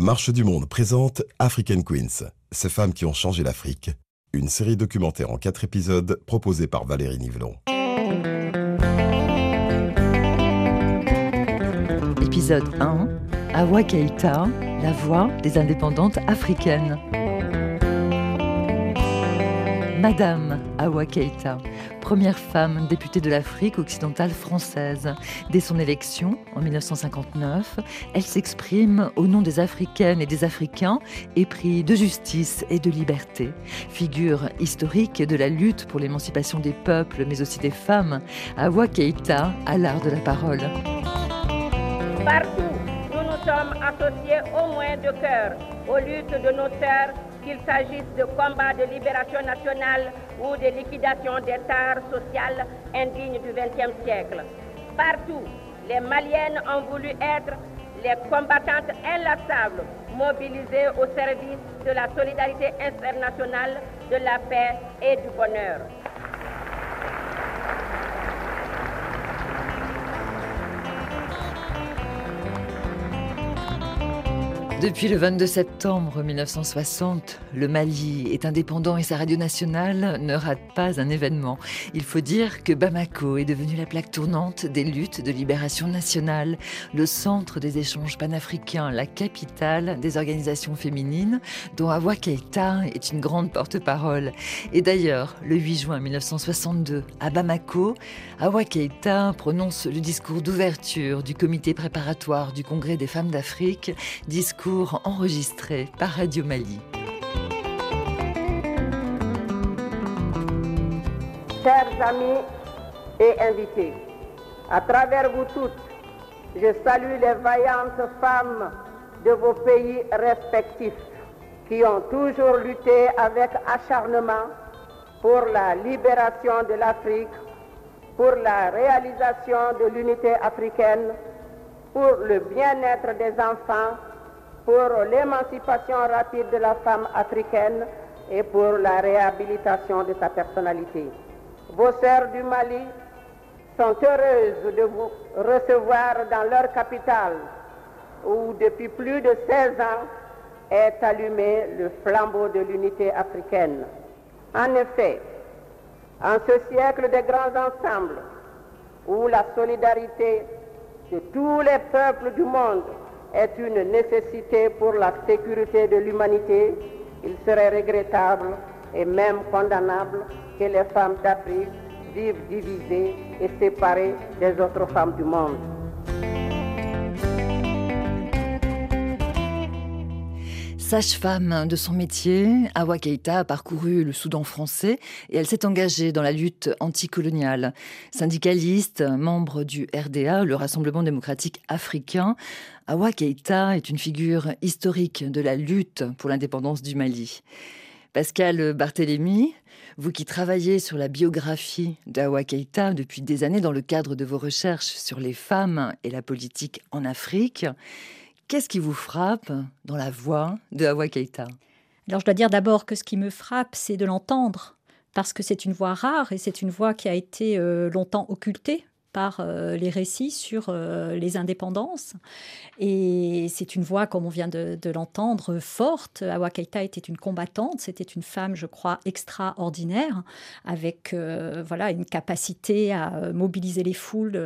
La Marche du Monde présente African Queens, ces femmes qui ont changé l'Afrique. Une série documentaire en quatre épisodes proposée par Valérie Nivelon. Épisode 1 Awa Keïta, la voix des indépendantes africaines. Madame Awa Keïta, première femme députée de l'Afrique occidentale française. Dès son élection, en 1959, elle s'exprime au nom des Africaines et des Africains, épris de justice et de liberté. Figure historique de la lutte pour l'émancipation des peuples, mais aussi des femmes, Awa Keïta a l'art de la parole. Partout, nous nous sommes associés au moins de cœur aux luttes de nos sœurs qu'il s'agisse de combats de libération nationale ou de liquidation des tares sociales indignes du XXe siècle. Partout, les Maliennes ont voulu être les combattantes inlassables, mobilisées au service de la solidarité internationale, de la paix et du bonheur. Depuis le 22 septembre 1960, le Mali est indépendant et sa radio nationale ne rate pas un événement. Il faut dire que Bamako est devenu la plaque tournante des luttes de libération nationale, le centre des échanges panafricains, la capitale des organisations féminines, dont Awa Keïta est une grande porte-parole. Et d'ailleurs, le 8 juin 1962, à Bamako, Awa Keïta prononce le discours d'ouverture du comité préparatoire du Congrès des femmes d'Afrique, discours enregistré par Radio Mali. Chers amis et invités, à travers vous toutes, je salue les vaillantes femmes de vos pays respectifs qui ont toujours lutté avec acharnement pour la libération de l'Afrique, pour la réalisation de l'unité africaine, pour le bien-être des enfants pour l'émancipation rapide de la femme africaine et pour la réhabilitation de sa personnalité. Vos sœurs du Mali sont heureuses de vous recevoir dans leur capitale où depuis plus de 16 ans est allumé le flambeau de l'unité africaine. En effet, en ce siècle des grands ensembles où la solidarité de tous les peuples du monde est une nécessité pour la sécurité de l'humanité, il serait regrettable et même condamnable que les femmes d'Afrique vivent divisées et séparées des autres femmes du monde. Sage-femme de son métier, Awa Keïta a parcouru le Soudan français et elle s'est engagée dans la lutte anticoloniale. Syndicaliste, membre du RDA, le Rassemblement démocratique africain, Awa Keïta est une figure historique de la lutte pour l'indépendance du Mali. Pascal Barthélémy, vous qui travaillez sur la biographie d'Awa Keïta depuis des années dans le cadre de vos recherches sur les femmes et la politique en Afrique, Qu'est-ce qui vous frappe dans la voix de Hawa Keita? Alors, je dois dire d'abord que ce qui me frappe, c'est de l'entendre, parce que c'est une voix rare et c'est une voix qui a été euh, longtemps occultée par euh, les récits sur euh, les indépendances. Et c'est une voix, comme on vient de, l'entendre, forte. Awa Keita était une combattante, c'était une femme, je crois, extraordinaire, avec euh, voilà une capacité à mobiliser les foules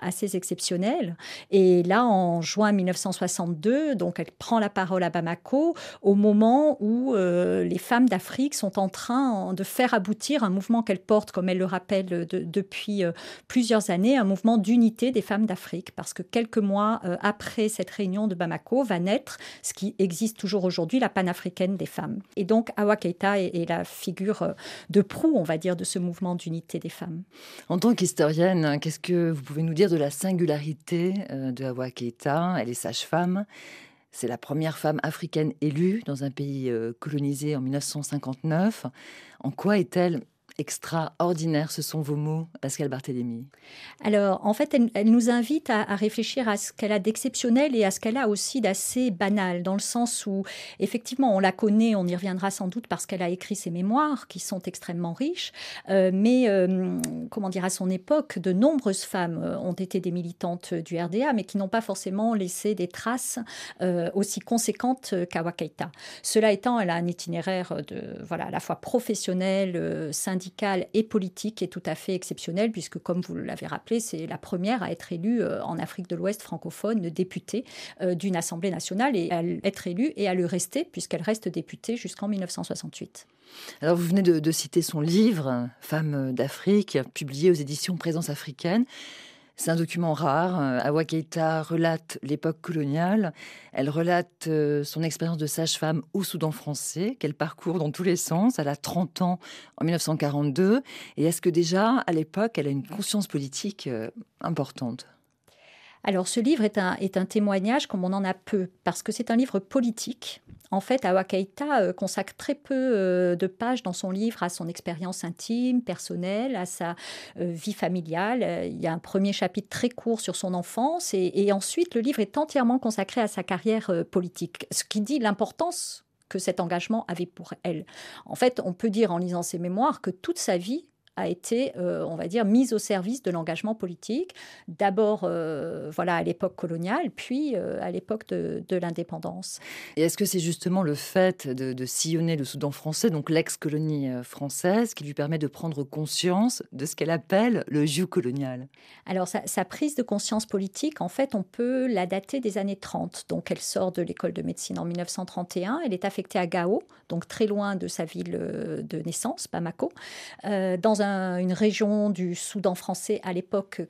assez exceptionnelle. Et là, en juin 1962, donc elle prend la parole à Bamako au moment où les femmes d'Afrique sont en train de faire aboutir un mouvement qu'elle porte, comme elle le rappelle, depuis plusieurs années un mouvement d'unité des femmes d'Afrique, parce que quelques mois euh, après cette réunion de Bamako va naître ce qui existe toujours aujourd'hui, la panafricaine des femmes. Et donc Awa Keita est, la figure euh, de proue, on va dire, de ce mouvement d'unité des femmes. En tant qu'historienne, qu'est-ce que vous pouvez nous dire de la singularité euh, de Awa Keita? Elle est sage-femme. C'est la première femme africaine élue dans un pays colonisé en 1959. En quoi est-elle extraordinaire. Ce sont vos mots, Pascal Barthélémy. Alors, en fait, elle, nous invite à, réfléchir à ce qu'elle a d'exceptionnel et à ce qu'elle a aussi d'assez banal, dans le sens où, effectivement, on la connaît, on y reviendra sans doute parce qu'elle a écrit ses mémoires, qui sont extrêmement riches, euh, mais, euh, comment dire, à son époque, de nombreuses femmes euh, ont été des militantes du RDA, mais qui n'ont pas forcément laissé des traces aussi conséquentes qu'Awa Keita. Cela étant, elle a un itinéraire de, voilà, à la fois professionnel, syndical et politique est tout à fait exceptionnel, puisque, comme vous l'avez rappelé, c'est la première à être élue en Afrique de l'Ouest francophone, députée d'une Assemblée nationale, et à être élue et à le rester, puisqu'elle reste députée jusqu'en 1968. Alors, vous venez de, citer son livre, Femmes d'Afrique, publié aux éditions Présence africaine. C'est un document rare. Awa Keita relate l'époque coloniale. Elle relate euh, son expérience de sage-femme au Soudan français, qu'elle parcourt dans tous les sens. Elle a 30 ans en 1942. Et est-ce que déjà, à l'époque, elle a une conscience politique euh, importante? Alors ce livre est un, témoignage comme on en a peu, parce que c'est un livre politique. En fait, Awa Keita euh, consacre très peu euh, de pages dans son livre à son expérience intime, personnelle, à sa euh, vie familiale. Il y a un premier chapitre très court sur son enfance et ensuite le livre est entièrement consacré à sa carrière politique, ce qui dit l'importance que cet engagement avait pour elle. En fait, on peut dire en lisant ses mémoires que toute sa vie a été, euh, on va dire, mise au service de l'engagement politique, d'abord euh, voilà, à l'époque coloniale, puis euh, à l'époque de, l'indépendance. Et est-ce que c'est justement le fait de, sillonner le Soudan français, donc l'ex-colonie française, qui lui permet de prendre conscience de ce qu'elle appelle le jus colonial? Alors, sa, sa, prise de conscience politique, en fait, on peut la dater des années 30. Donc, elle sort de l'école de médecine en 1931, elle est affectée à Gao, donc très loin de sa ville de naissance, Bamako, dans un une région du Soudan français à l'époque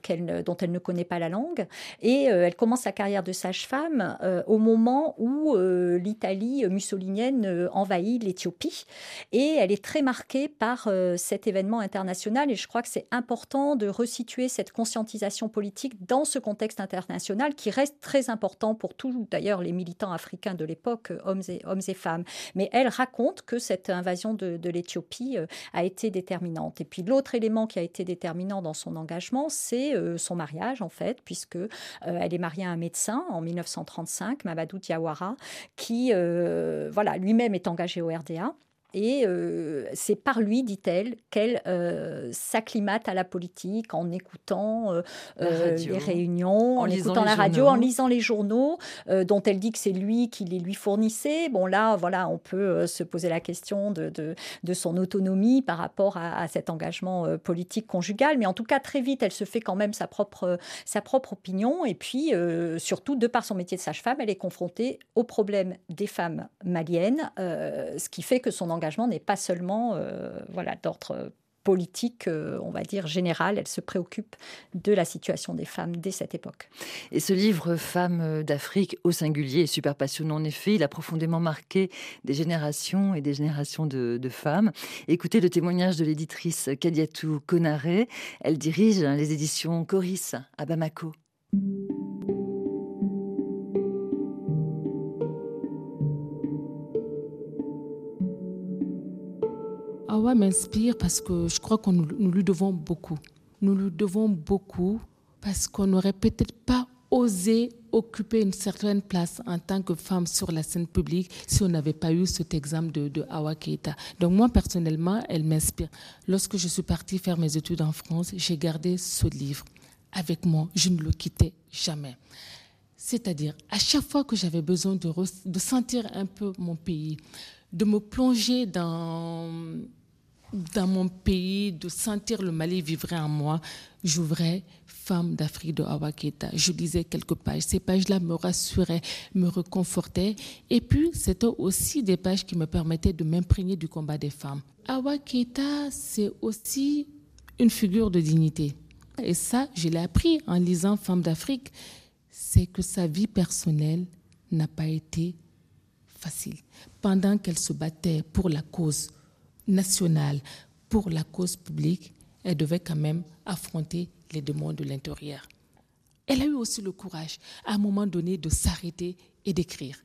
dont elle ne connaît pas la langue. Et euh, elle commence sa carrière de sage-femme euh, au moment où euh, l'Italie mussolinienne envahit l'Éthiopie. Et elle est très marquée par cet événement international. Et je crois que c'est important de resituer cette conscientisation politique dans ce contexte international qui reste très important pour tous, d'ailleurs, les militants africains de l'époque, hommes et, hommes et femmes. Mais elle raconte que cette invasion de, de l'Éthiopie a été déterminante. Et puis l'autre élément qui a été déterminant dans son engagement, c'est euh, son mariage, en fait, puisque euh, elle est mariée à un médecin en 1935, Mamadou Diawara, qui, euh, voilà, lui-même est engagé au RDA. Et euh, c'est par lui, dit-elle, qu'elle euh, s'acclimate à la politique en écoutant euh, les réunions, en, écoutant la radio, en lisant les journaux, dont elle dit que c'est lui qui les lui fournissait. Bon, là, voilà, on peut se poser la question de, de, son autonomie par rapport à, à, cet engagement politique conjugal. Mais en tout cas, très vite, elle se fait quand même sa propre, sa propre opinion. Et puis, surtout, de par son métier de sage-femme, elle est confrontée aux problèmes des femmes maliennes, ce qui fait que son engagement n'est pas seulement euh, voilà, d'ordre politique, euh, on va dire, générale. Elle se préoccupe de la situation des femmes dès cette époque. Et ce livre, Femmes d'Afrique au singulier, est super passionnant en effet. Il a profondément marqué des générations et des générations de, femmes. Écoutez le témoignage de l'éditrice Kadiatou Konaré. Elle dirige les éditions Coris à Bamako. Awa m'inspire parce que je crois que nous, lui devons beaucoup. Nous lui devons beaucoup parce qu'on n'aurait peut-être pas osé occuper une certaine place en tant que femme sur la scène publique si on n'avait pas eu cet exemple de, de Awa Keita. Donc moi, personnellement, elle m'inspire. Lorsque je suis partie faire mes études en France, j'ai gardé ce livre avec moi. Je ne le quittais jamais. C'est-à-dire, à chaque fois que j'avais besoin de, de sentir un peu mon pays, de me plonger dans dans mon pays, de sentir le Mali vivre en moi, j'ouvrais Femme d'Afrique de Awaketa. Je lisais quelques pages. Ces pages-là me rassuraient, me reconfortaient. Et puis, c'était aussi des pages qui me permettaient de m'imprégner du combat des femmes. Awaketa, c'est aussi une figure de dignité. Et ça, je l'ai appris en lisant Femme d'Afrique, c'est que sa vie personnelle n'a pas été facile. Pendant qu'elle se battait pour la cause nationale pour la cause publique, elle devait quand même affronter les demandes de l'intérieur. Elle a eu aussi le courage, à un moment donné, de s'arrêter et d'écrire.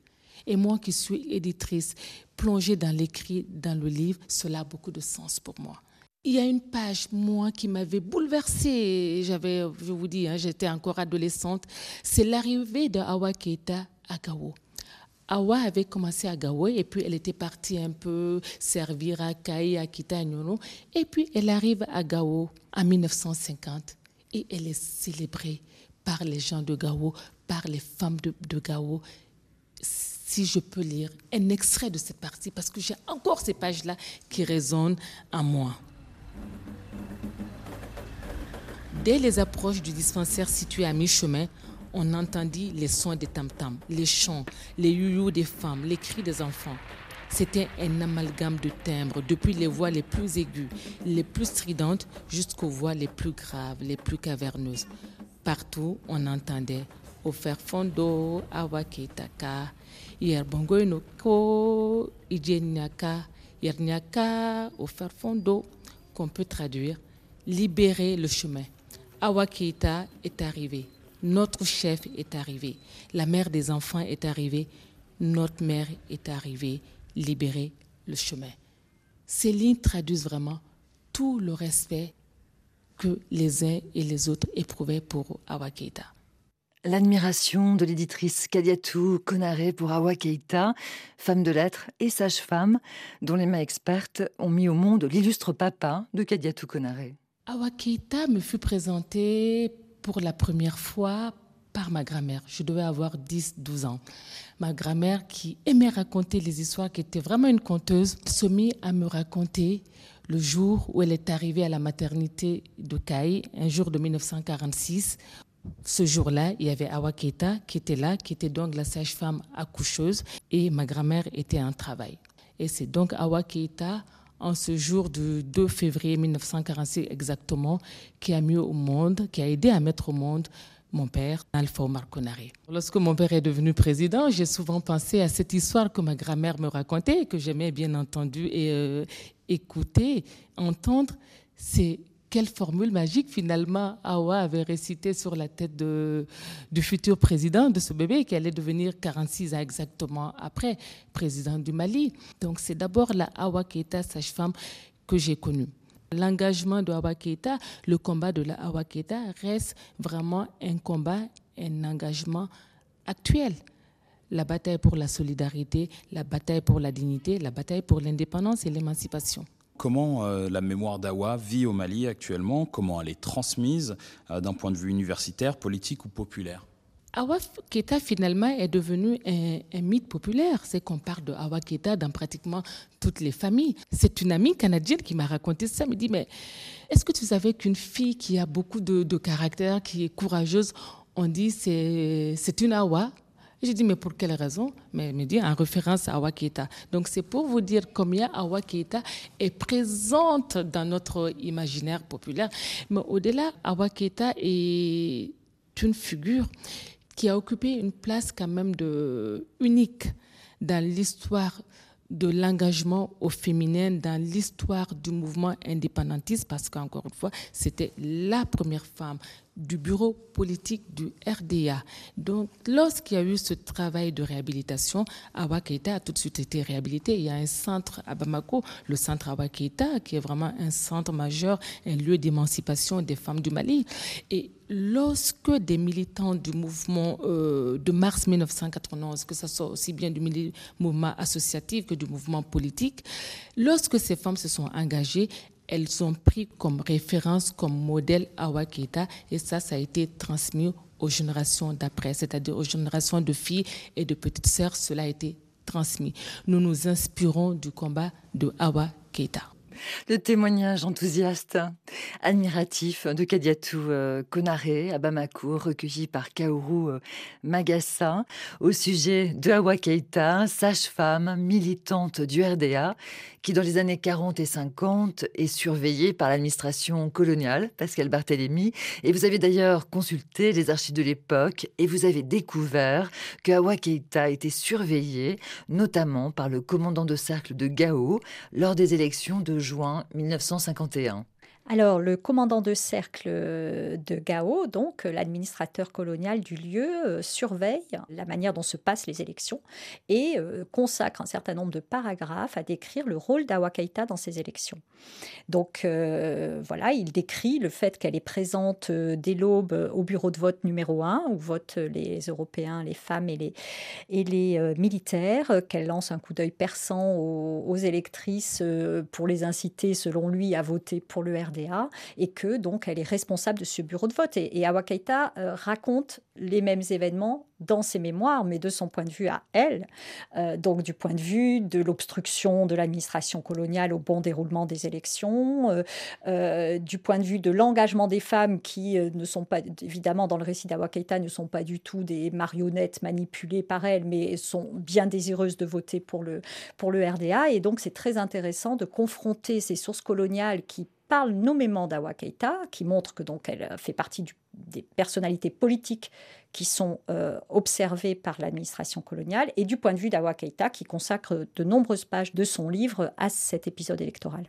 Et moi qui suis éditrice, plongée dans l'écrit, dans le livre, cela a beaucoup de sens pour moi. il y a une page, moi, qui m'avait bouleversée. J'avais, je vous dis, hein, j'étais encore adolescente. C'est l'arrivée de Awa Keita à Gao. Awa avait commencé à Gao et puis elle était partie un peu servir à Kai, à Kita. Et puis elle arrive à Gao en 1950 et elle est célébrée par les gens de Gao, par les femmes de, de Gao si je peux lire un extrait de cette partie, parce que j'ai encore ces pages-là qui résonnent en moi. Dès les approches du dispensaire situé à mi-chemin, on entendit les sons des tam-tams, les chants, les youyous des femmes, les cris des enfants. C'était un amalgame de timbres, depuis les voix les plus aiguës, les plus stridentes, jusqu'aux voix les plus graves, les plus caverneuses. Partout, on entendait au fer fondo, awaketaka, yerbongoinoko, ijenyaka, yernyaka, au fer fondo, qu'on peut traduire libérer le chemin. Awakita est arrivé. Notre chef est arrivé. La mère des enfants est arrivée. Notre mère est arrivée. Libérer le chemin. Ces lignes traduisent vraiment tout le respect que les uns et les autres éprouvaient pour Awakita. L'admiration de l'éditrice Kadiatou Konare pour Awa Keita, femme de lettres et sage-femme, dont les mains expertes ont mis au monde l'illustre papa de Kadiatou Konare. Awa Keita me fut présentée pour la première fois par ma grand-mère. Je devais avoir 10-12 ans. Ma grand-mère, qui aimait raconter les histoires, qui était vraiment une conteuse, se mit à me raconter le jour où elle est arrivée à la maternité de Kai, un jour de 1946, ce jour-là, il y avait Awa Keita qui était là, qui était donc la sage-femme accoucheuse, et ma grand-mère était en travail. Et c'est donc Awa Keita, en ce jour du 2 février 1946 exactement, qui a mis au monde, qui a aidé à mettre au monde mon père, Alpha Omar. Lorsque mon père est devenu président, j'ai souvent pensé à cette histoire que ma grand-mère me racontait, que j'aimais bien entendu et euh, écouter, entendre. C'est quelle formule magique finalement Awa avait récité sur la tête du futur président de ce bébé qui allait devenir 46 ans exactement après président du Mali. Donc c'est d'abord la Awa Keita, sage-femme, que j'ai connue. L'engagement de Awa Keita, le combat de la Awa Keita reste vraiment un combat, un engagement actuel la bataille pour la solidarité, la bataille pour la dignité, la bataille pour l'indépendance et l'émancipation. Comment euh, la mémoire d'Awa vit au Mali actuellement Comment elle est transmise euh, d'un point de vue universitaire, politique ou populaire Awa Keta finalement est devenu un, mythe populaire. C'est qu'on parle de Awa Keta dans pratiquement toutes les familles. C'est une amie canadienne qui m'a raconté ça. Elle me dit mais est-ce que tu savais qu'une fille qui a beaucoup de, de caractère, qui est courageuse, on dit c'est c'est une Awa j'ai dit, mais pour quelle raison? Mais il me dit, en référence à Awakita. Donc c'est pour vous dire combien Awakita est présente dans notre imaginaire populaire. Mais au-delà, Awakita est une figure qui a occupé une place quand même unique dans l'histoire de l'engagement au féminin dans l'histoire du mouvement indépendantiste, parce qu'encore une fois, c'était la première femme du bureau politique du RDA. Donc, lorsqu'il y a eu ce travail de réhabilitation, Awa Keita a tout de suite été réhabilité. Il y a un centre à Bamako, le centre Awa Keita, qui est vraiment un centre majeur, un lieu d'émancipation des femmes du Mali. Et lorsque des militants du mouvement euh, de mars 1991, que ce soit aussi bien du mouvement associatif que du mouvement politique, lorsque ces femmes se sont engagées, elles ont pris comme référence, comme modèle Awakita, et ça, ça a été transmis aux générations d'après, c'est-à-dire aux générations de filles et de petites sœurs, cela a été transmis. Nous nous inspirons du combat de Awa le témoignage enthousiaste, admiratif de Kadiatou euh, Konaré à Bamako, recueilli par Kaoru euh, Magassa, au sujet de Hawa Keita, sage-femme militante du RDA, qui dans les années 40 et 50 est surveillée par l'administration coloniale, Pascal Barthélémy. Et vous avez d'ailleurs consulté les archives de l'époque et vous avez découvert que Hawa Keita était surveillée, notamment par le commandant de cercle de Gao, lors des élections de juin 1951. Alors, le commandant de cercle de Gao, donc l'administrateur colonial du lieu, euh, surveille la manière dont se passent les élections et euh, consacre un certain nombre de paragraphes à décrire le rôle d'Awakaita dans ces élections. Donc, euh, voilà, il décrit le fait qu'elle est présente dès l'aube au bureau de vote numéro 1, où votent les Européens, les femmes et les, et les militaires, qu'elle lance un coup d'œil perçant aux, aux, électrices pour les inciter, selon lui, à voter pour le RD et que donc elle est responsable de ce bureau de vote. Et, et Awa euh, raconte les mêmes événements dans ses mémoires, mais de son point de vue à elle, euh, donc du point de vue de l'obstruction de l'administration coloniale au bon déroulement des élections, euh, du point de vue de l'engagement des femmes qui ne sont pas, évidemment dans le récit d'Awa ne sont pas du tout des marionnettes manipulées par elle, mais sont bien désireuses de voter pour le, pour le RDA. Et donc c'est très intéressant de confronter ces sources coloniales qui parle nommément d'Awa Keita, qui montre que donc elle fait partie des personnalités politiques qui sont euh, observées par l'administration coloniale, et du point de vue d'Awa Keita, qui consacre de nombreuses pages de son livre à cet épisode électoral.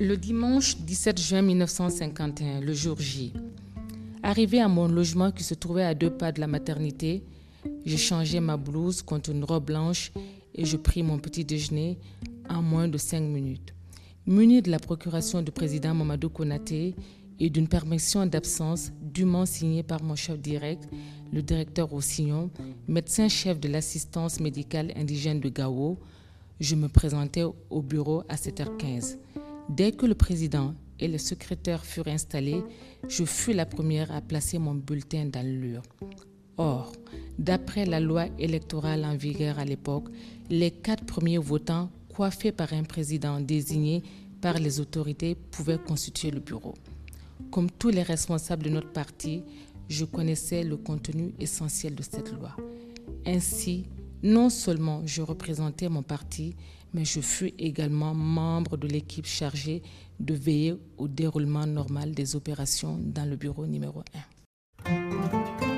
Le dimanche 17 juin 1951, le jour J, arrivé à mon logement qui se trouvait à deux pas de la maternité, j'ai changé ma blouse contre une robe blanche et je pris mon petit déjeuner en moins de cinq minutes. Muni de la procuration du président Mamadou Konaté et d'une permission d'absence dûment signée par mon chef direct, le directeur Roussillon, médecin-chef de l'assistance médicale indigène de Gao, je me présentais au bureau à 7h15. Dès que le président et le secrétaire furent installés, je fus la première à placer mon bulletin dans l'urne. Or, d'après la loi électorale en vigueur à l'époque, les quatre premiers votants, coiffés par un président désigné par les autorités, pouvaient constituer le bureau. Comme tous les responsables de notre parti, je connaissais le contenu essentiel de cette loi. Ainsi, non seulement je représentais mon parti, mais je fus également membre de l'équipe chargée de veiller au déroulement normal des opérations dans le bureau numéro 1.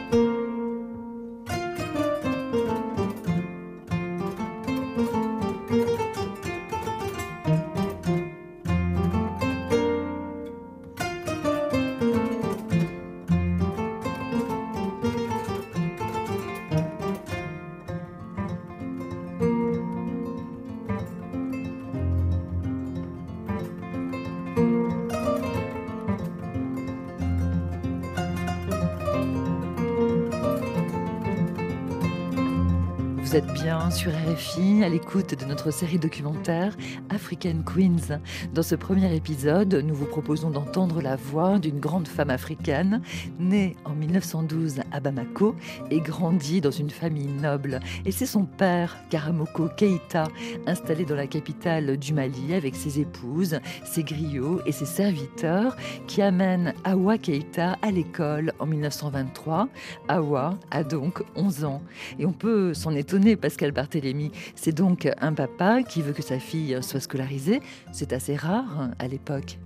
Sur RFI à l'écoute de notre série documentaire African Queens. Dans ce premier épisode, nous vous proposons d'entendre la voix d'une grande femme africaine née en 1912 à Bamako et grandie dans une famille noble. Et c'est son père, Karamoko Keita, installé dans la capitale du Mali avec ses épouses, ses griots et ses serviteurs, qui amène Awa Keita à l'école en 1923. Awa a donc 11 ans. Et on peut s'en étonner Pascal Barthélémy. C'est donc un papa qui veut que sa fille soit scolarisée. C'est assez rare à l'époque.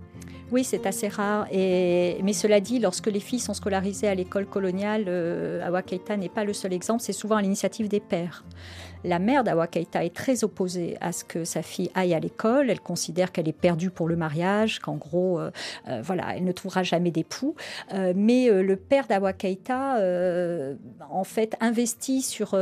Oui, c'est assez rare. Mais cela dit, lorsque les filles sont scolarisées à l'école coloniale, euh, Awa Keita n'est pas le seul exemple, c'est souvent à l'initiative des pères. La mère d'Awa Keita est très opposée à ce que sa fille aille à l'école. Elle considère qu'elle est perdue pour le mariage, qu'en gros, euh, euh, voilà, elle ne trouvera jamais d'époux. Euh, mais le père d'Awa Keita, en fait, investit sur,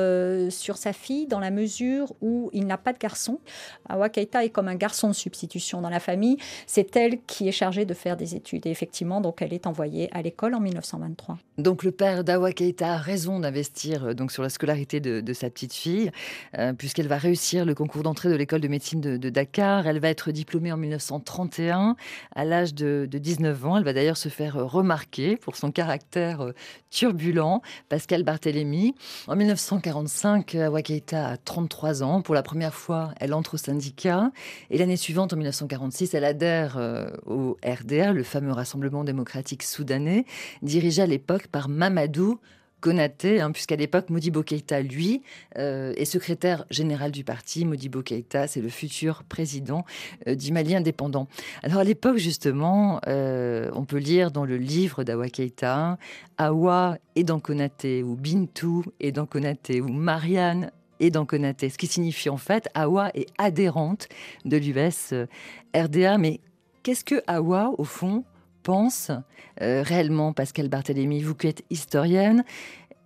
sur sa fille dans la mesure où il n'a pas de garçon. Awa Keita est comme un garçon de substitution dans la famille. C'est elle qui est chargée de faire des études. Et effectivement, donc, elle est envoyée à l'école en 1923. Donc, le père d'Awa Keita a raison d'investir donc sur la scolarité de, sa petite fille. Euh, puisqu'elle va réussir le concours d'entrée de l'école de médecine de, Dakar. Elle va être diplômée en 1931 à l'âge de, 19 ans. Elle va d'ailleurs se faire remarquer pour son caractère euh, turbulent. Pascal Barthélémy. En 1945, Keita a 33 ans. Pour la première fois, elle entre au syndicat. Et l'année suivante, en 1946, elle adhère euh, au RDA, le fameux Rassemblement démocratique soudanais, dirigé à l'époque par Mamadou Konaté, hein, puisqu'à l'époque, Modibo Keïta, lui, euh, est secrétaire général du parti. Modibo Keïta, c'est le futur président euh, du Mali indépendant. Alors à l'époque, justement, euh, on peut lire dans le livre d'Awa Keïta, Awa est dans Konaté, ou Bintou est dans Konaté, ou Marianne et dans Konaté, ce qui signifie en fait Awa est adhérente de l'US RDA. Mais qu'est-ce que Awa, au fond, pense euh, réellement, Pascal Barthélémy Vous qui êtes historienne,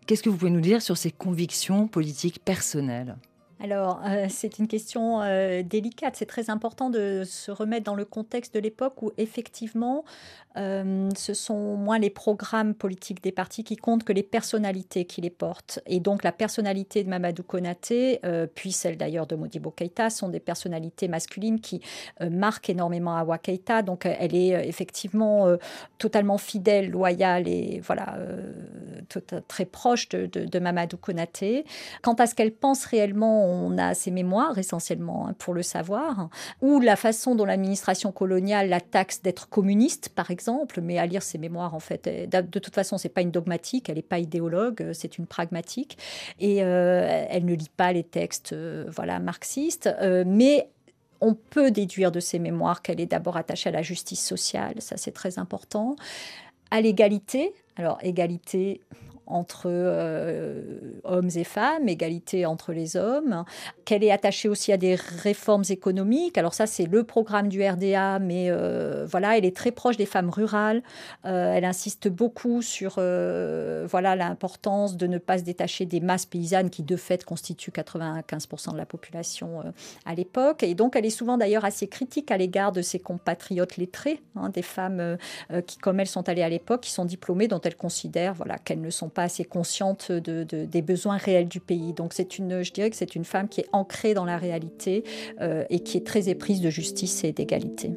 qu'est-ce que vous pouvez nous dire sur ses convictions politiques personnelles? Alors, euh, c'est une question euh, délicate. C'est très important de se remettre dans le contexte de l'époque où, effectivement, euh, ce sont moins les programmes politiques des partis qui comptent que les personnalités qui les portent. Et donc, la personnalité de Mamadou Konaté, puis celle d'ailleurs de Modibo Keïta, sont des personnalités masculines qui marquent énormément Awa Keïta. Donc, elle est effectivement totalement fidèle, loyale et voilà, très proche de, de Mamadou Konaté. Quant à ce qu'elle pense réellement, on a ses mémoires essentiellement hein, pour le savoir, ou la façon dont l'administration coloniale la taxe d'être communiste, par exemple, mais à lire ses mémoires, en fait, de toute façon, c'est pas une dogmatique, elle n'est pas idéologue, euh, c'est une pragmatique, et euh, elle ne lit pas les textes, euh, voilà, marxistes, mais on peut déduire de ses mémoires qu'elle est d'abord attachée à la justice sociale, ça c'est très important, à l'égalité. Alors, égalité, entre euh, hommes et femmes, égalité entre les hommes, qu'elle est attachée aussi à des réformes économiques. Alors ça, c'est le programme du RDA, mais euh, voilà, elle est très proche des femmes rurales. Euh, elle insiste beaucoup sur voilà l'importance de ne pas se détacher des masses paysannes qui de fait constituent 95% de la population à l'époque. Et donc, elle est souvent d'ailleurs assez critique à l'égard de ses compatriotes lettrés, hein, des femmes qui, comme elles sont allées à l'époque, qui sont diplômées, dont elle considère voilà qu'elles ne sont pas assez consciente de, des besoins réels du pays. Donc c'est une, je dirais que c'est une femme qui est ancrée dans la réalité euh, et qui est très éprise de justice et d'égalité.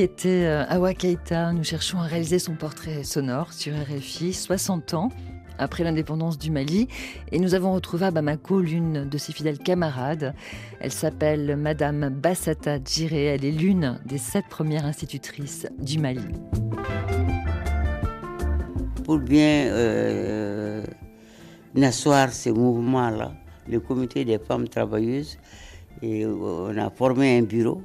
Était euh, Awa Keita. Nous cherchons à réaliser son portrait sonore sur RFI, 60 ans après l'indépendance du Mali. Et nous avons retrouvé à Bamako l'une de ses fidèles camarades. Elle s'appelle Madame Bassata Djiré. Elle est l'une des sept premières institutrices du Mali. Pour bien euh, n'asseoir ce mouvement-là, le comité des femmes travailleuses, et on a formé un bureau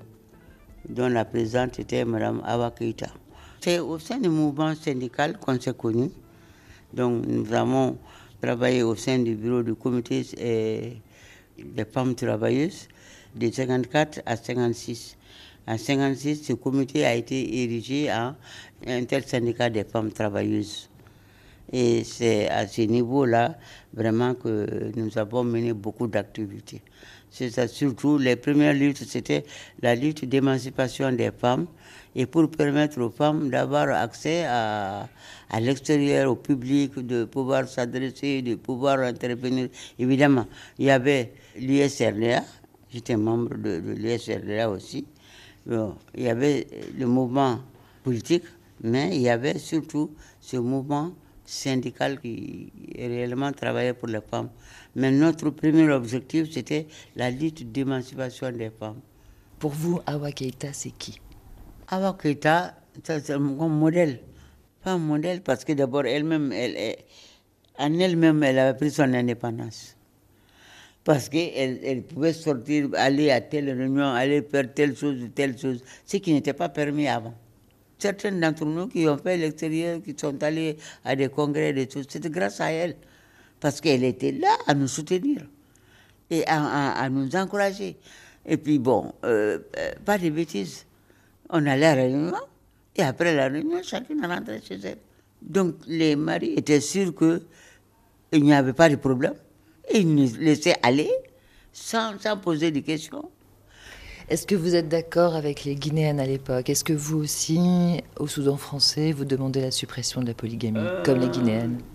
dont la présidente était Mme Awa Keita. C'est au sein du mouvement syndical qu'on s'est connus. Donc nous avons travaillé au sein du bureau du comité euh, des femmes travailleuses de 54 à 56. En 56, ce comité a été érigé en intersyndicat des femmes travailleuses. Et c'est à ce niveau-là vraiment que nous avons mené beaucoup d'activités. C'est ça, surtout les premières luttes, c'était la lutte d'émancipation des femmes et pour permettre aux femmes d'avoir accès à, à l'extérieur, au public, de pouvoir s'adresser, de pouvoir intervenir. Évidemment, il y avait l'ISRDA, j'étais membre de, de aussi. il y avait le mouvement politique, mais il y avait surtout ce mouvement syndical qui réellement travaillait pour les femmes. Mais notre premier objectif, c'était la lutte d'émancipation des femmes. Pour vous, Awa Keita, c'est qui? Awa Keita, c'est un modèle. Pas un modèle parce que d'abord, elle-même, elle, en elle-même, elle avait pris son indépendance. Parce qu'elle elle pouvait sortir, aller à telle réunion, aller faire telle chose ou telle chose, ce qui n'était pas permis avant. certains d'entre nous qui ont fait l'extérieur, qui sont allés à des congrès, des choses, c'était grâce à elle. Parce qu'elle était là à nous soutenir et à, nous encourager. Et puis bon, euh, euh, pas de bêtises. On allait à la réunion et après la réunion, chacun rentrait chez elle. Donc les maris étaient sûrs qu'il n'y avait pas de problème. Ils nous laissaient aller sans, sans poser de questions. Est-ce que vous êtes d'accord avec les Guinéennes à l'époque? Est-ce que vous aussi, au Soudan français, vous demandez la suppression de la polygamie, comme les Guinéennes? euh,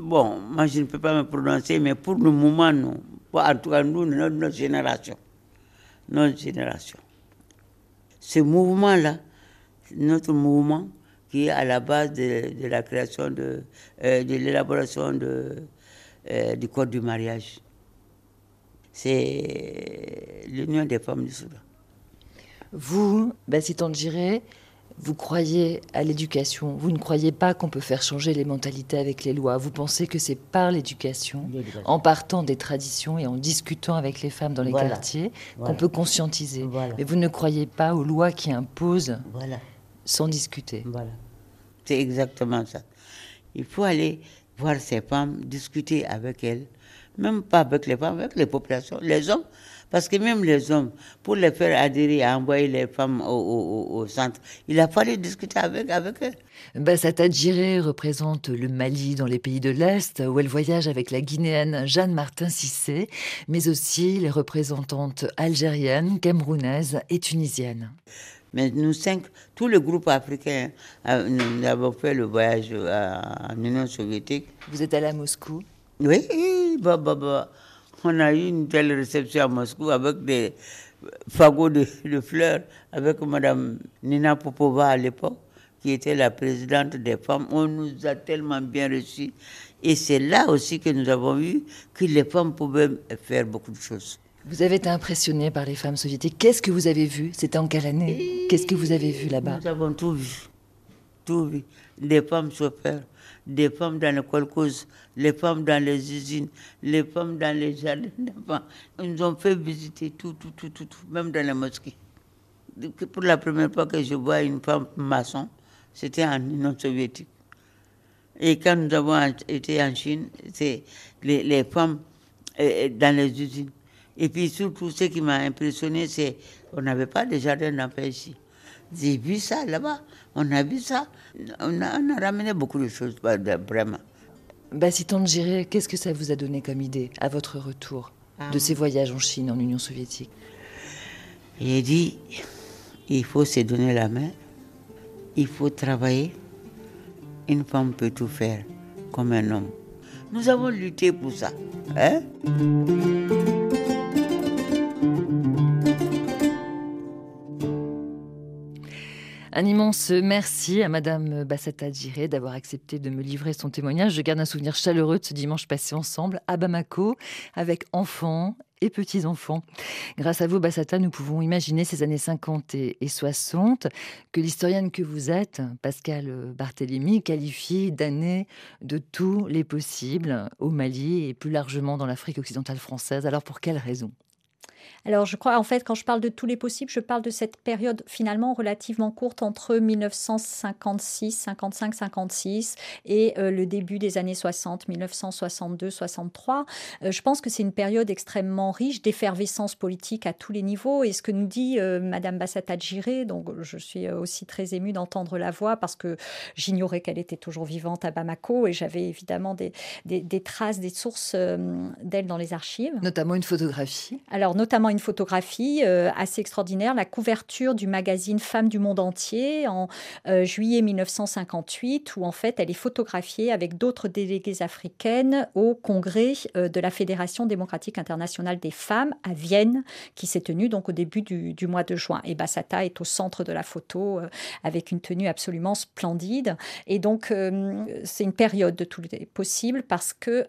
Bon, moi je ne peux pas me prononcer, mais pour le moment, non. En tout cas, nous, notre, génération. Notre génération. Ce mouvement-là, notre mouvement qui est à la base de, la création de, euh, l'élaboration de, euh, du code du mariage c'est l'Union des femmes du Soudan. Vous, Bassitan Giré, vous croyez à l'éducation. Vous ne croyez pas qu'on peut faire changer les mentalités avec les lois. Vous pensez que c'est par l'éducation, en partant des traditions et en discutant avec les femmes dans les quartiers, qu'on peut conscientiser. Mais vous ne croyez pas aux lois qui imposent sans discuter. Voilà. C'est exactement ça. Il faut aller voir ces femmes, discuter avec elles, même pas avec les femmes, avec les populations, les hommes. Parce que même les hommes, pour les faire adhérer à envoyer les femmes au, centre, il a fallu discuter avec, avec eux. Bassata Djiré représente le Mali dans les pays de l'Est, où elle voyage avec la Guinéenne Jeanne Martin Cissé, mais aussi les représentantes algériennes, camerounaises et tunisiennes. Mais nous cinq, tout le groupe africain, euh, nous avons fait le voyage en Union soviétique. Vous êtes allé à Moscou? Oui, bah, bah, bah. on a eu une telle réception à Moscou avec des fagots de, fleurs, avec Madame Nina Popova à l'époque, qui était la présidente des femmes. On nous a tellement bien reçus. Et c'est là aussi que nous avons vu que les femmes pouvaient faire beaucoup de choses. Vous avez été impressionné par les femmes soviétiques. Qu'est-ce que vous avez vu? C'était en quelle année? Qu'est-ce que vous avez vu là-bas? Nous avons tout vu. Tout vu. Les femmes chauffeurs, des femmes dans les colcos, les femmes dans les usines, les femmes dans les jardins d'enfants. Ils nous ont fait visiter tout, tout, tout, tout, même dans les mosquées. Pour la première fois que je vois une femme maçon, c'était en Union soviétique. Et quand nous avons été en Chine, c'est les, les, femmes euh, euh, dans les usines. Et puis surtout, ce qui m'a impressionné, c'est qu'on n'avait pas de jardin d'enfants ici. J'ai vu ça là-bas, on a vu ça, on a, ramené beaucoup de choses, vraiment. Bah, si tant de gérer, qu'est-ce que ça vous a donné comme idée à votre retour ah. de ces voyages en Chine, en Union soviétique? J'ai dit, il faut se donner la main, il faut travailler. Une femme peut tout faire comme un homme. Nous avons lutté pour ça. Hein? Un immense merci à Madame Bassata Djiré d'avoir accepté de me livrer son témoignage. Je garde un souvenir chaleureux de ce dimanche passé ensemble à Bamako avec enfants et petits-enfants. Grâce à vous, Bassata, nous pouvons imaginer ces années 50 et 60 que l'historienne que vous êtes, Pascal Barthélémy, qualifie d'années de tous les possibles au Mali et plus largement dans l'Afrique occidentale française. Alors pour quelles raisons alors, je crois, en fait, quand je parle de tous les possibles, je parle de cette période finalement relativement courte entre 1956, 55, 56 et euh, le début des années 60, 1962, 63. je pense que c'est une période extrêmement riche d'effervescence politique à tous les niveaux. Et ce que nous dit euh, Madame Bassata Giré, donc je suis euh, aussi très émue d'entendre la voix parce que j'ignorais qu'elle était toujours vivante à Bamako et j'avais évidemment des, des, traces, des sources d'elle dans les archives. Notamment une photographie. Alors, notamment une photographie euh, assez extraordinaire, la couverture du magazine Femmes du monde entier en euh, juillet 1958, où en fait elle est photographiée avec d'autres déléguées africaines au congrès euh, de la Fédération démocratique internationale des femmes à Vienne, qui s'est tenu donc au début du, du, mois de juin. Et Bassata est au centre de la photo avec une tenue absolument splendide. Et donc c'est une période de tout les possible parce que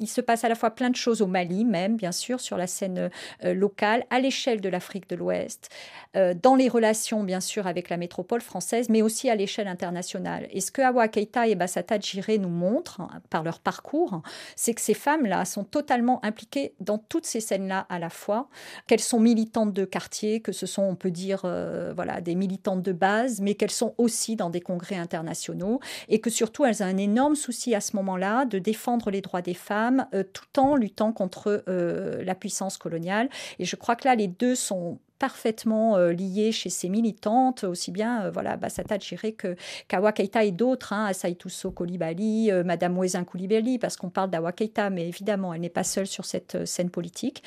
il se passe à la fois plein de choses au Mali même, bien sûr, sur la scène euh, locale, à l'échelle de l'Afrique de l'Ouest, euh, dans les relations, bien sûr, avec la métropole française, mais aussi à l'échelle internationale. Et ce que Awa Keita et Bassata Djiré nous montrent hein, par leur parcours, c'est que ces femmes-là sont totalement impliquées dans toutes ces scènes-là à la fois, qu'elles sont militantes de quartier, que ce sont, on peut dire, euh, voilà, des militantes de base, mais qu'elles sont aussi dans des congrès internationaux et que surtout elles ont un énorme souci à ce moment-là de défendre les droits des femmes euh, tout en luttant contre euh, la puissance coloniale. Et je crois que là, les deux sont parfaitement euh, liés chez ces militantes, aussi bien voilà Bassata Chiré que Kawa Keita et d'autres, hein, Asaïtousso Koulibaly, Madame Ouezin Koulibaly, parce qu'on parle d'Awa Keita, mais évidemment, elle n'est pas seule sur cette scène politique.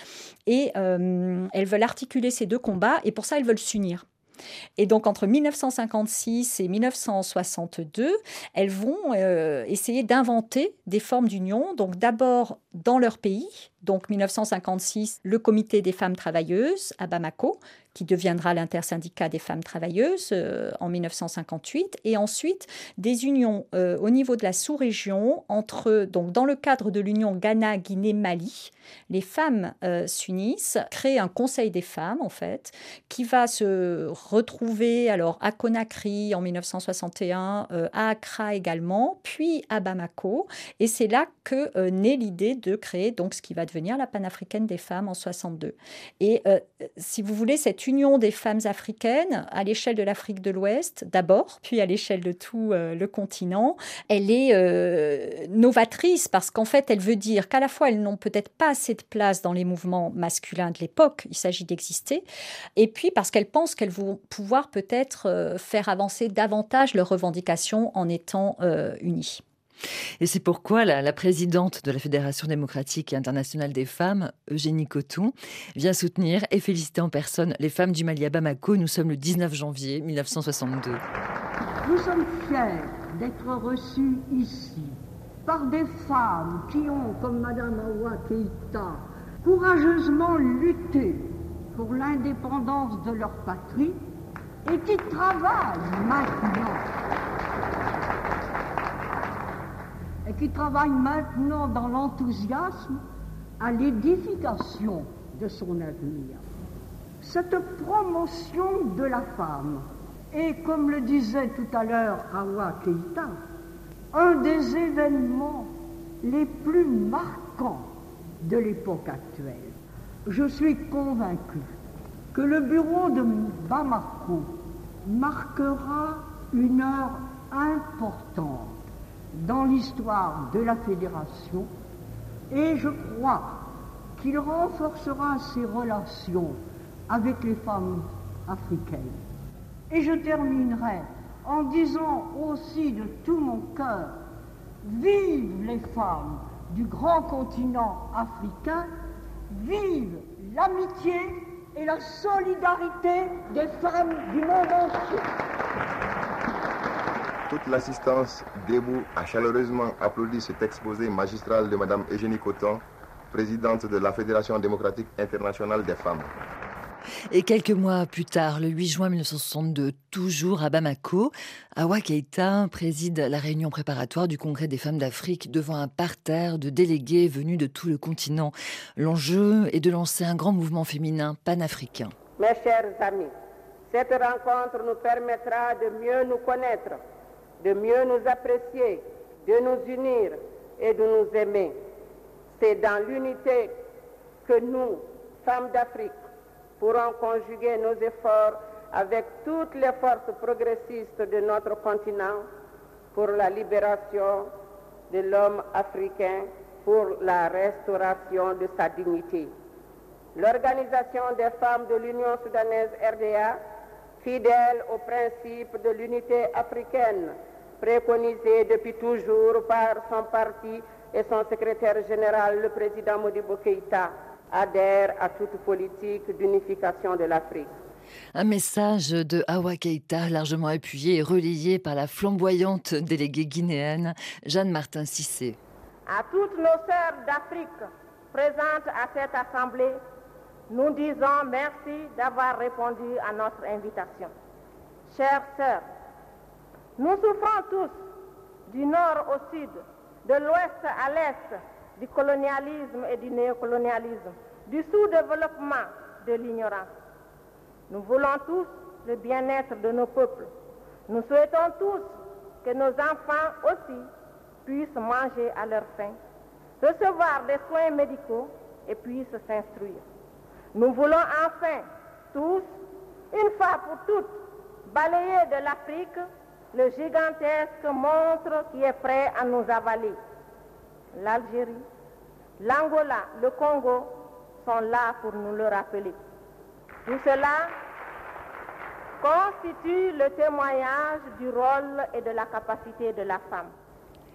Et elles veulent articuler ces deux combats, et pour ça, elles veulent s'unir. Et donc entre 1956 et 1962, elles vont euh, essayer d'inventer des formes d'union. Donc d'abord dans leur pays, donc 1956, le comité des femmes travailleuses à Bamako, qui deviendra l'intersyndicat des femmes travailleuses euh, en 1958, et ensuite des unions euh, au niveau de la sous-région entre, donc dans le cadre de l'union Ghana-Guinée-Mali, les femmes euh, s'unissent, créent un conseil des femmes en fait, qui va se retrouver alors à Conakry en 1961, à Accra également, puis à Bamako, et c'est là que naît l'idée de créer donc ce qui va la panafricaine des femmes en 62. Et si vous voulez cette union des femmes africaines à l'échelle de l'Afrique de l'Ouest d'abord, puis à l'échelle de tout euh, le continent, elle est euh, novatrice parce qu'en fait, elle veut dire qu'à la fois, elles n'ont peut-être pas assez de place dans les mouvements masculins de l'époque, il s'agit d'exister, et puis parce qu'elles pensent qu'elles vont pouvoir peut-être euh, faire avancer davantage leurs revendications en étant unies. Et c'est pourquoi la, présidente de la Fédération démocratique et internationale des femmes, Eugénie Coton, vient soutenir et féliciter en personne les femmes du Mali à Bamako. Nous sommes le 19 janvier 1962. Nous sommes fiers d'être reçus ici par des femmes qui ont, comme Madame Awa Keïta, courageusement lutté pour l'indépendance de leur patrie et qui travaillent maintenant et qui travaille maintenant dans l'enthousiasme à l'édification de son avenir. Cette promotion de la femme est, comme le disait tout à l'heure Awa Keita, un des événements les plus marquants de l'époque actuelle. Je suis convaincu que le bureau de Bamako marquera une heure importante dans l'histoire de la fédération et je crois qu'il renforcera ses relations avec les femmes africaines. Et je terminerai en disant aussi de tout mon cœur, vive les femmes du grand continent africain, vive l'amitié et la solidarité des femmes du monde entier. Toute l'assistance debout a chaleureusement applaudi cet exposé magistral de Mme Eugénie Coton, présidente de la Fédération démocratique internationale des femmes. Et quelques mois plus tard, le 8 juin 1962, toujours à Bamako, Awa Keita préside la réunion préparatoire du Congrès des femmes d'Afrique devant un parterre de délégués venus de tout le continent. L'enjeu est de lancer un grand mouvement féminin panafricain. Mes chers amis, cette rencontre nous permettra de mieux nous connaître de mieux nous apprécier, de nous unir et de nous aimer. C'est dans l'unité que nous, femmes d'Afrique, pourrons conjuguer nos efforts avec toutes les forces progressistes de notre continent pour la libération de l'homme africain, pour la restauration de sa dignité. L'Organisation des femmes de l'Union soudanaise RDA, fidèle au principe de l'unité africaine, préconisé depuis toujours par son parti et son secrétaire général, le président Modibo Keïta, adhère à toute politique d'unification de l'Afrique. Un message de Awa Keïta largement appuyé et relayé par la flamboyante déléguée guinéenne Jeanne Martin Cissé. À toutes nos sœurs d'Afrique présentes à cette assemblée, nous disons merci d'avoir répondu à notre invitation. Chères sœurs, nous souffrons tous, du nord au sud, de l'ouest à l'est, du colonialisme et du néocolonialisme, du sous-développement, de l'ignorance. Nous voulons tous le bien-être de nos peuples. Nous souhaitons tous que nos enfants aussi puissent manger à leur faim, recevoir des soins médicaux et puissent s'instruire. Nous voulons enfin tous, une fois pour toutes, balayer de l'Afrique le gigantesque monstre qui est prêt à nous avaler. L'Algérie, l'Angola, le Congo sont là pour nous le rappeler. Tout cela constitue le témoignage du rôle et de la capacité de la femme.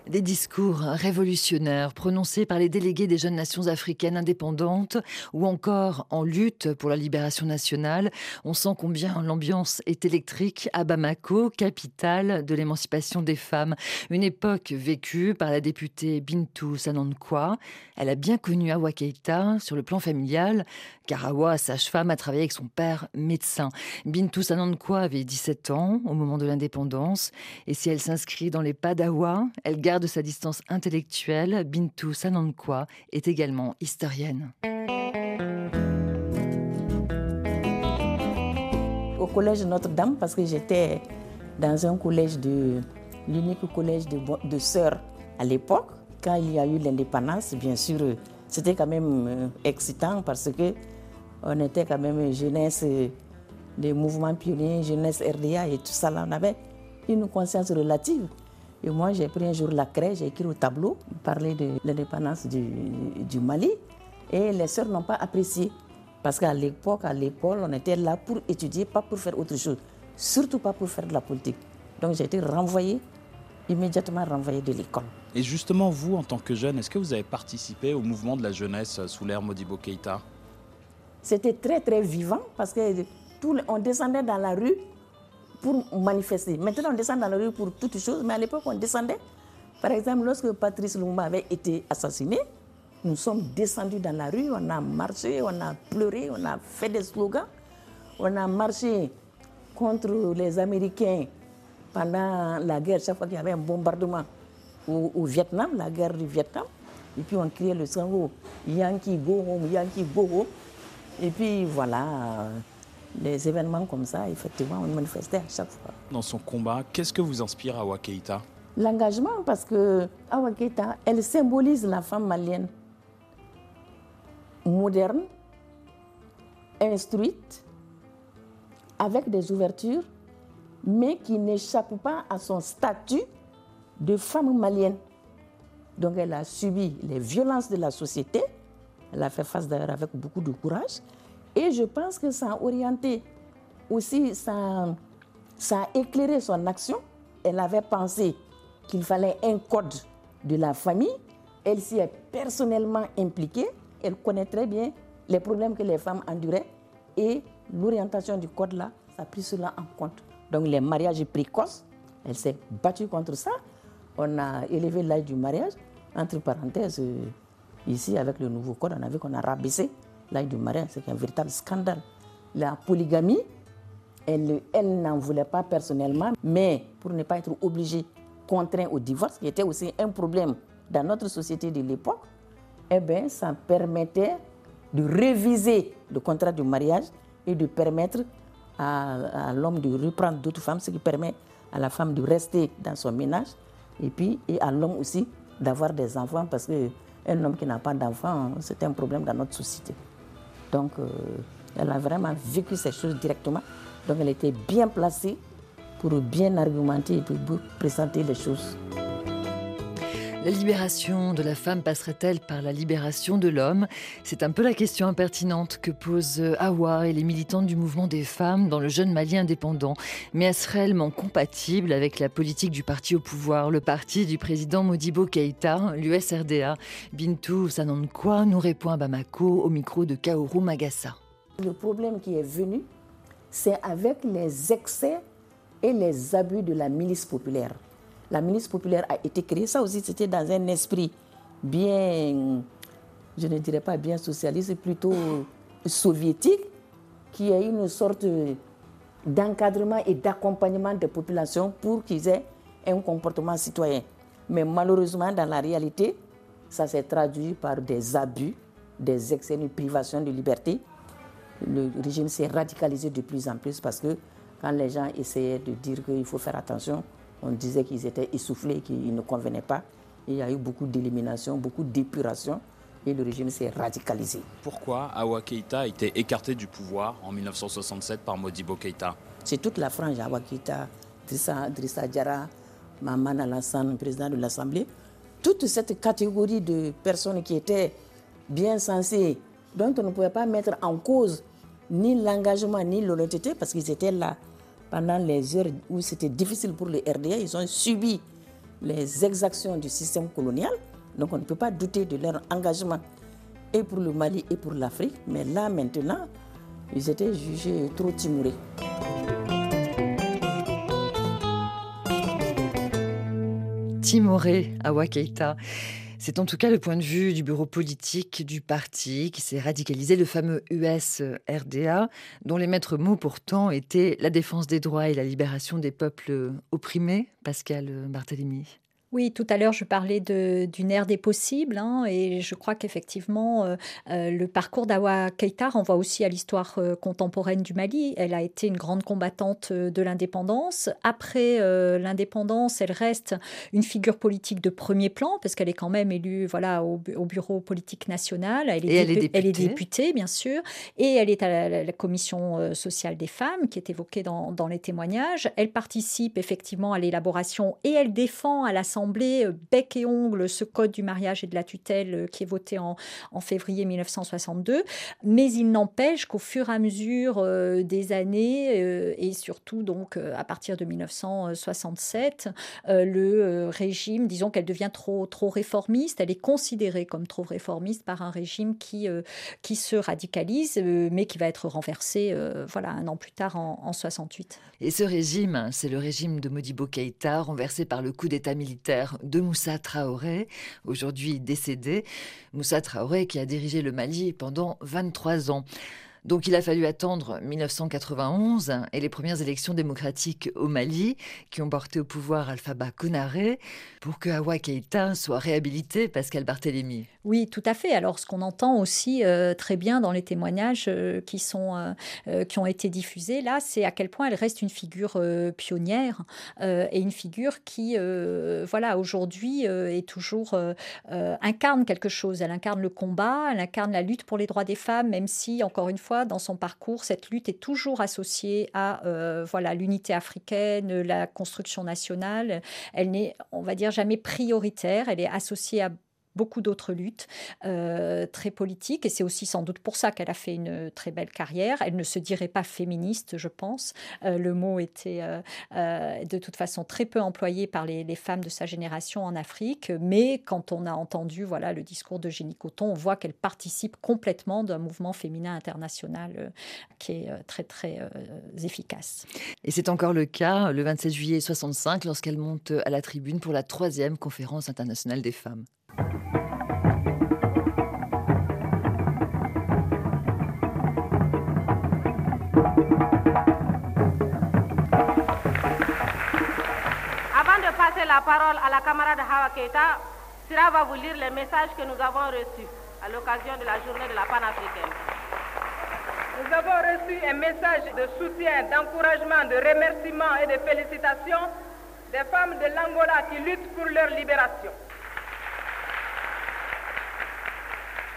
Des discours révolutionnaires prononcés par les délégués des jeunes nations africaines indépendantes ou encore en lutte pour la libération nationale. On sent combien l'ambiance est électrique à Bamako, capitale de l'émancipation des femmes. Une époque vécue par la députée Bintou Sanankwa. Elle a bien connu Awa Keita sur le plan familial, car Awa, sage-femme, a travaillé avec son père médecin. Bintou Sanankwa avait 17 ans au moment de l'indépendance. Et si elle s'inscrit dans les pas d'Awa, elle garde de sa distance intellectuelle, Bintou Sanankwa est également historienne. Au collège Notre-Dame, parce que j'étais dans un collège de l'unique collège de, sœurs à l'époque, quand il y a eu l'indépendance, bien sûr, c'était quand même euh, excitant parce que on était quand même jeunesse des mouvements pionniers, jeunesse RDA et tout ça. On avait une conscience relative. Et moi, j'ai pris un jour la craie, j'ai écrit au tableau, parler de l'indépendance du, du, Mali. Et les sœurs n'ont pas apprécié. Parce qu'à l'époque, à l'école, on était là pour étudier, pas pour faire autre chose. Surtout pas pour faire de la politique. Donc j'ai été renvoyée, immédiatement renvoyée de l'école. Et justement, vous, en tant que jeune, est-ce que vous avez participé au mouvement de la jeunesse sous l'ère Modibo Keïta? C'était très, très vivant parce que tout, on descendait dans la rue pour manifester. Maintenant, on descend dans la rue pour toutes choses, mais à l'époque, on descendait. Par exemple, lorsque Patrice Lumumba avait été assassiné, nous sommes descendus dans la rue, on a marché, on a pleuré, on a fait des slogans, on a marché contre les Américains pendant la guerre, chaque fois qu'il y avait un bombardement au, Vietnam, la guerre du Vietnam. Et puis on criait le sang Yankee go home, Yankee go. Et puis voilà, les événements comme ça, effectivement, on manifestait à chaque fois. Dans son combat, qu'est-ce que vous inspire à Keïta L'engagement, parce que Awa Keïta, elle symbolise la femme malienne moderne, instruite, avec des ouvertures, mais qui n'échappe pas à son statut de femme malienne. Donc elle a subi les violences de la société, elle a fait face d'ailleurs avec beaucoup de courage, et je pense que ça a orienté aussi, ça, a éclairé son action. Elle avait pensé qu'il fallait un code de la famille. Elle s'y est personnellement impliquée. Elle connaît très bien les problèmes que les femmes enduraient. Et l'orientation du code-là, ça a pris cela en compte. Donc les mariages précoces, elle s'est battue contre ça. On a élevé l'âge du mariage. Entre parenthèses, ici, avec le nouveau code, on a vu qu'on a rabaissé l'âge du mariage, c'est un véritable scandale. La polygamie, elle, elle n'en voulait pas personnellement, mais pour ne pas être obligée, contraint au divorce, qui était aussi un problème dans notre société de l'époque, eh bien, ça permettait de réviser le contrat de mariage et de permettre à, l'homme de reprendre d'autres femmes, ce qui permet à la femme de rester dans son ménage et puis et à l'homme aussi d'avoir des enfants parce qu'un homme qui n'a pas d'enfants, c'est un problème dans notre société. Donc, euh, elle a vraiment vécu ces choses directement. Donc, elle était bien placée pour bien argumenter et pour présenter les choses. La libération de la femme passerait-elle par la libération de l'homme? C'est un peu la question impertinente que posent Awa et les militantes du mouvement des femmes dans le jeune Mali indépendant. Mais est-ce réellement compatible avec la politique du parti au pouvoir, le parti du président Modibo Keïta, l'USRDA Bintou Sanankwa nous répond à Bamako au micro de Kaoru Magassa. Le problème qui est venu, c'est avec les excès et les abus de la milice populaire la milice populaire a été créée. Ça aussi, c'était dans un esprit bien, je ne dirais pas bien socialiste, plutôt soviétique, qui a une sorte d'encadrement et d'accompagnement des populations pour qu'ils aient un comportement citoyen. Mais malheureusement, dans la réalité, Ça s'est traduit par des abus, des excès, une privation de liberté. Le régime s'est radicalisé de plus en plus parce que quand les gens essayaient de dire qu'il faut faire attention, on disait qu'ils étaient essoufflés, qu'ils ne convenaient pas. il y a eu beaucoup d'élimination, beaucoup d'épuration et le régime s'est radicalisé. Pourquoi Awa Keïta a été écarté du pouvoir en 1967 par Modibo Keïta? C'est toute la frange, Awa Keïta, Drissa Diara, Maman Alassane, président de l'Assemblée. Toute cette catégorie de personnes qui étaient bien censées, dont on ne pouvait pas mettre en cause ni l'engagement ni l'honnêteté parce qu'ils étaient là pendant les heures où c'était difficile pour les RDA. Ils ont subi les exactions du système colonial. Donc on ne peut pas douter de leur engagement et pour le Mali et pour l'Afrique. Mais là maintenant, ils étaient jugés trop timorés. Timoré à Keïta. C'est en tout cas le point de vue du bureau politique du parti qui s'est radicalisé, le fameux US-RDA, dont les maîtres mots pourtant étaient la défense des droits et la libération des peuples opprimés, Pascal Barthélémy. Oui, tout à l'heure, je parlais d'une ère des possibles, hein, et je crois qu'effectivement, euh, euh, le parcours d'Awa Keïta renvoie aussi à l'histoire euh, contemporaine du Mali. Elle a été une grande combattante de l'indépendance. Après l'indépendance, elle reste une figure politique de premier plan, parce qu'elle est quand même élue voilà, au, bureau politique national. Elle est, elle, est elle est, députée. bien sûr, et elle est à la, commission sociale des femmes, qui est évoquée dans, dans les témoignages. Elle participe effectivement à l'élaboration et elle défend à l'Assemblée euh, bec et ongle ce code du mariage et de la tutelle euh, qui est voté en, en février 1962. Mais il n'empêche qu'au fur et à mesure euh, des années, et surtout donc à partir de 1967, le régime, disons qu'elle devient trop, trop réformiste, elle est considérée comme trop réformiste par un régime qui, qui se radicalise, mais qui va être renversé voilà, un an plus tard en, en 68. Et ce régime, c'est le régime de Modibo Keïta, renversé par le coup d'État militaire de Moussa Traoré, aujourd'hui décédé. Moussa Traoré qui a dirigé le Mali pendant 23 ans. Donc il a fallu attendre 1991 et les premières élections démocratiques au Mali qui ont porté au pouvoir Alpha Konaré pour que Awa Keïta soit réhabilité, Pascal Barthélémy. Oui, tout à fait. Alors, ce qu'on entend aussi euh, très bien dans les témoignages euh, qui, sont, euh, qui ont été diffusés là, c'est à quel point elle reste une figure pionnière et une figure qui, voilà, aujourd'hui est toujours incarne quelque chose. Elle incarne le combat, elle incarne la lutte pour les droits des femmes, même si, encore une fois, dans son parcours, cette lutte est toujours associée à, voilà, l'unité africaine, la construction nationale. Elle n'est, on va dire, jamais prioritaire. Elle est associée à beaucoup d'autres luttes euh, très politiques. Et c'est aussi sans doute pour ça qu'elle a fait une très belle carrière. Elle ne se dirait pas féministe, je pense. Euh, le mot était euh, de toute façon très peu employé par les, femmes de sa génération en Afrique. Mais quand on a entendu voilà, le discours de Jenny Coton, on voit qu'elle participe complètement d'un mouvement féminin international qui est très, très efficace. Et c'est encore le cas le 27 juillet 65 lorsqu'elle monte à la tribune pour la troisième conférence internationale des femmes. La parole à la camarade Hawa Keita, Sira va vous lire les messages que nous avons reçus à l'occasion de la journée de la panafricaine. Nous avons reçu un message de soutien, d'encouragement, de remerciement et de félicitations des femmes de l'Angola qui luttent pour leur libération.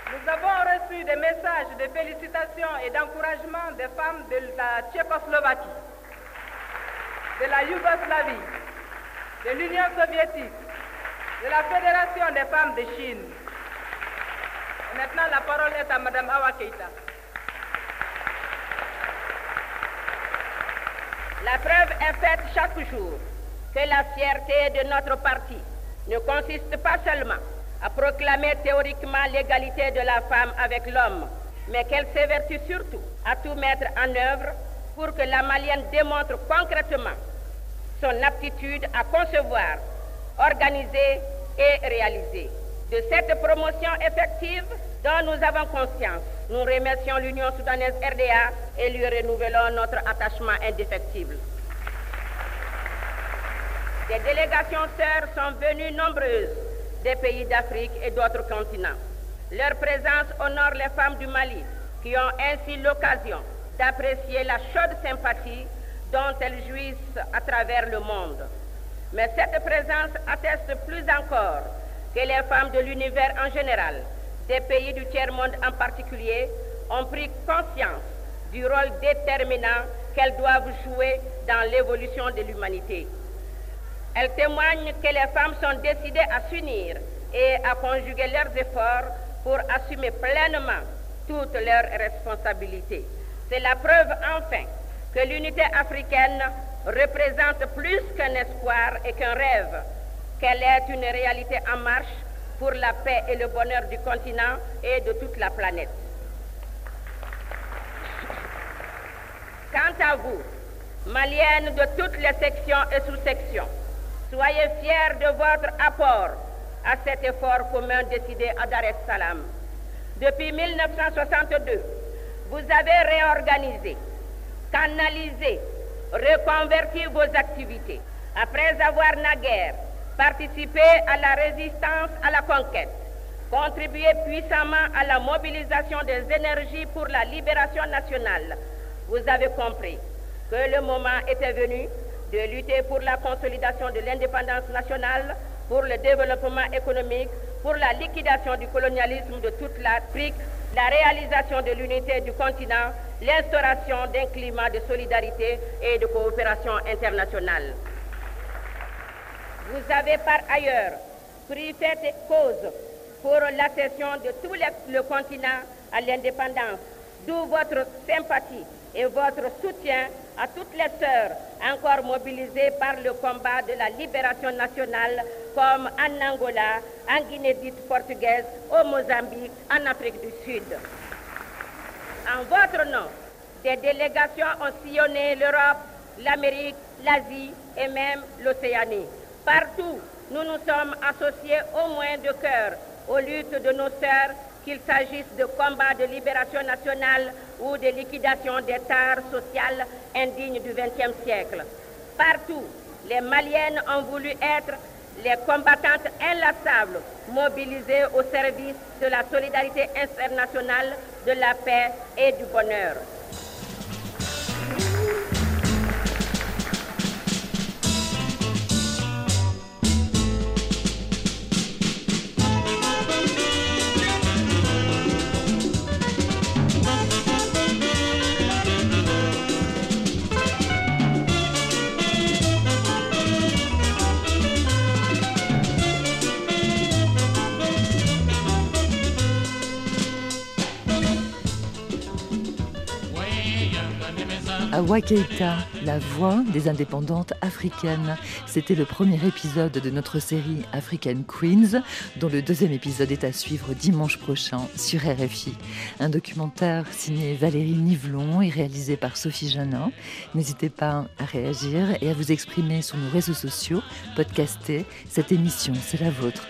Nous avons reçu des messages de félicitations et d'encouragement des femmes de la Tchécoslovaquie, de la Yougoslavie, de l'Union soviétique, de la Fédération des femmes de Chine. maintenant, la parole est à Mme Awa Keita. La preuve est faite chaque jour que la fierté de notre parti ne consiste pas seulement à proclamer théoriquement l'égalité de la femme avec l'homme, mais qu'elle s'évertue surtout à tout mettre en œuvre pour que la Malienne démontre concrètement son aptitude à concevoir, organiser et réaliser. De cette promotion effective dont nous avons conscience, nous remercions l'Union soudanaise RDA et lui renouvelons notre attachement indéfectible. Des délégations sœurs sont venues nombreuses des pays d'Afrique et d'autres continents. Leur présence honore les femmes du Mali, qui ont ainsi l'occasion d'apprécier la chaude sympathie dont elles jouissent à travers le monde. Mais cette présence atteste plus encore que les femmes de l'univers en général, des pays du tiers-monde en particulier, ont pris conscience du rôle déterminant qu'elles doivent jouer dans l'évolution de l'humanité. Elles témoignent que les femmes sont décidées à s'unir et à conjuguer leurs efforts pour assumer pleinement toutes leurs responsabilités. C'est la preuve enfin que l'unité africaine représente plus qu'un espoir et qu'un rêve, qu'elle est une réalité en marche pour la paix et le bonheur du continent et de toute la planète. Quant à vous, Maliennes de toutes les sections et sous-sections, soyez fiers de votre apport à cet effort commun décidé à Dar es Salaam. Depuis 1962, vous avez réorganisé, canalisé, reconverti vos activités. Après avoir naguère participé à la résistance à la conquête, contribué puissamment à la mobilisation des énergies pour la libération nationale, vous avez compris que le moment était venu de lutter pour la consolidation de l'indépendance nationale, pour le développement économique, pour la liquidation du colonialisme de toute l'Afrique, la réalisation de l'unité du continent, l'instauration d'un climat de solidarité et de coopération internationale. Vous avez par ailleurs pris cette cause pour l'accession de tout le continent à l'indépendance, d'où votre sympathie et votre soutien à toutes les sœurs encore mobilisées par le combat de la libération nationale comme en Angola, en Guinée dite portugaise, au Mozambique, en Afrique du Sud. En votre nom, des délégations ont sillonné l'Europe, l'Amérique, l'Asie et même l'Océanie. Partout, nous nous sommes associés au moins de cœur aux luttes de nos sœurs qu'il s'agisse de combats de libération nationale ou de liquidation des tares sociales indignes du XXe siècle. Partout, les Maliennes ont voulu être les combattantes inlassables mobilisées au service de la solidarité internationale, de la paix et du bonheur. Awa Keita, la voix des indépendantes africaines. C'était le premier épisode de notre série African Queens, dont le deuxième épisode est à suivre dimanche prochain sur RFI. Un documentaire signé Valérie Nivelon et réalisé par Sophie Janin. N'hésitez pas à réagir et à vous exprimer sur nos réseaux sociaux, podcaster. Cette émission, c'est la vôtre.